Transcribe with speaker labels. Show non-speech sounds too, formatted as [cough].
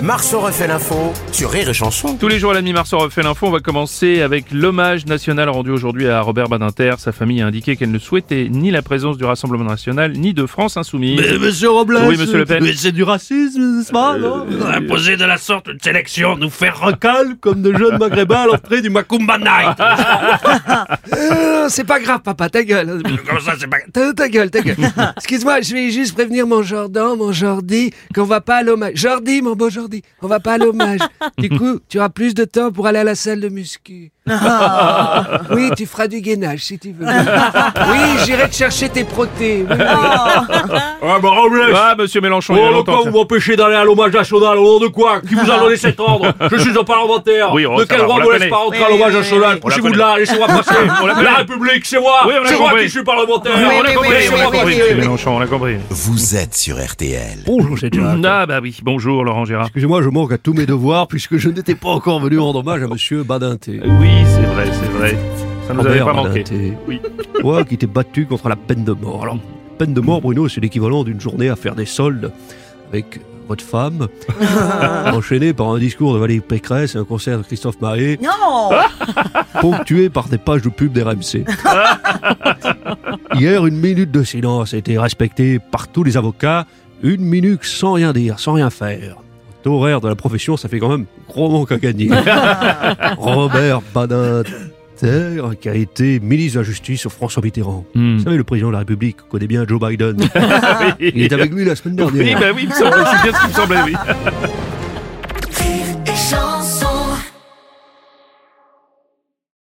Speaker 1: Marceau refait l'info sur Rire et Chanson.
Speaker 2: Tous les jours à la mi-mars, on refait l'info. On va commencer avec l'hommage national rendu aujourd'hui à Robert Badinter. Sa famille a indiqué qu'elle ne souhaitait ni la présence du Rassemblement national, ni de France Insoumise.
Speaker 3: Mais monsieur Robles
Speaker 2: Oui, monsieur Le Pen.
Speaker 3: mais c'est du racisme, n'est-ce pas, non Imposer de la sorte une sélection, nous faire recal comme de jeunes maghrébins à l'entrée du Macumba Night
Speaker 4: Euh, [laughs] c'est pas grave, papa, ta gueule.
Speaker 3: Comment ça, c'est pas...
Speaker 4: Ta, ta gueule, ta gueule. Excuse-moi, je vais juste prévenir mon Jordan, mon Jordi, qu'on va pas à l'hommage. Jordi, mon beau Jordi, on va pas à l'hommage. Du coup, tu auras plus de temps pour aller à la salle de muscu. [laughs] Oui, tu feras du gainage si tu veux. Oui, j'irai te chercher tes protés. Oui, oui.
Speaker 3: Ah bah Robles
Speaker 2: Ah, monsieur Mélenchon, il y a
Speaker 3: Oh,
Speaker 2: longtemps.
Speaker 3: quoi vous m'empêchez d'aller à l'hommage national Au nom de quoi Qui vous a donné cet ordre Je suis un parlementaire
Speaker 2: Oui, oh,
Speaker 3: De
Speaker 2: ça
Speaker 3: quel
Speaker 2: va,
Speaker 3: droit
Speaker 2: on la
Speaker 3: vous laisse
Speaker 2: connaît.
Speaker 3: pas rentrer à l'hommage national
Speaker 2: On la
Speaker 3: Couchez-vous de
Speaker 2: connaît.
Speaker 3: là, laissez-moi [laughs] passer
Speaker 2: On la connaît.
Speaker 3: La République, c'est moi
Speaker 2: Oui, on a
Speaker 3: C'est moi
Speaker 2: compris.
Speaker 3: qui suis parlementaire
Speaker 2: on a compris, on a
Speaker 3: Laissez-moi
Speaker 2: compris,
Speaker 3: passer.
Speaker 2: monsieur Mélenchon, on a compris.
Speaker 1: Vous êtes sur RTL.
Speaker 3: Bonjour, c'est
Speaker 2: Ah, bah oui. Bonjour, Laurent Gérard.
Speaker 3: Excusez-moi, je manque à tous mes devoirs puisque je n'étais pas encore venu rendre hommage à monsieur Badinter.
Speaker 2: Oui, c'est vrai, c'est vrai. Ça nous avait
Speaker 3: Robert
Speaker 2: pas manqué. Oui. [laughs]
Speaker 3: Ouais, qui était battu contre la peine de mort. Alors, peine de mort, Bruno, c'est l'équivalent d'une journée à faire des soldes avec votre femme, [laughs] enchaînée par un discours de Valérie Pécresse et un concert de Christophe Maé,
Speaker 5: Non [laughs]
Speaker 3: ponctué par des pages de pub d'RMC. Hier, une minute de silence a été respectée par tous les avocats. Une minute sans rien dire, sans rien faire horaire dans la profession, ça fait quand même gros manque à gagner. [laughs] Robert Badinter qui a été ministre de la Justice sur François Mitterrand.
Speaker 2: Hmm.
Speaker 3: Vous savez, le président de la République connaît bien Joe Biden. [laughs] Il est avec lui la semaine dernière.
Speaker 2: Oui, bah oui, me bien ce me semblait, oui.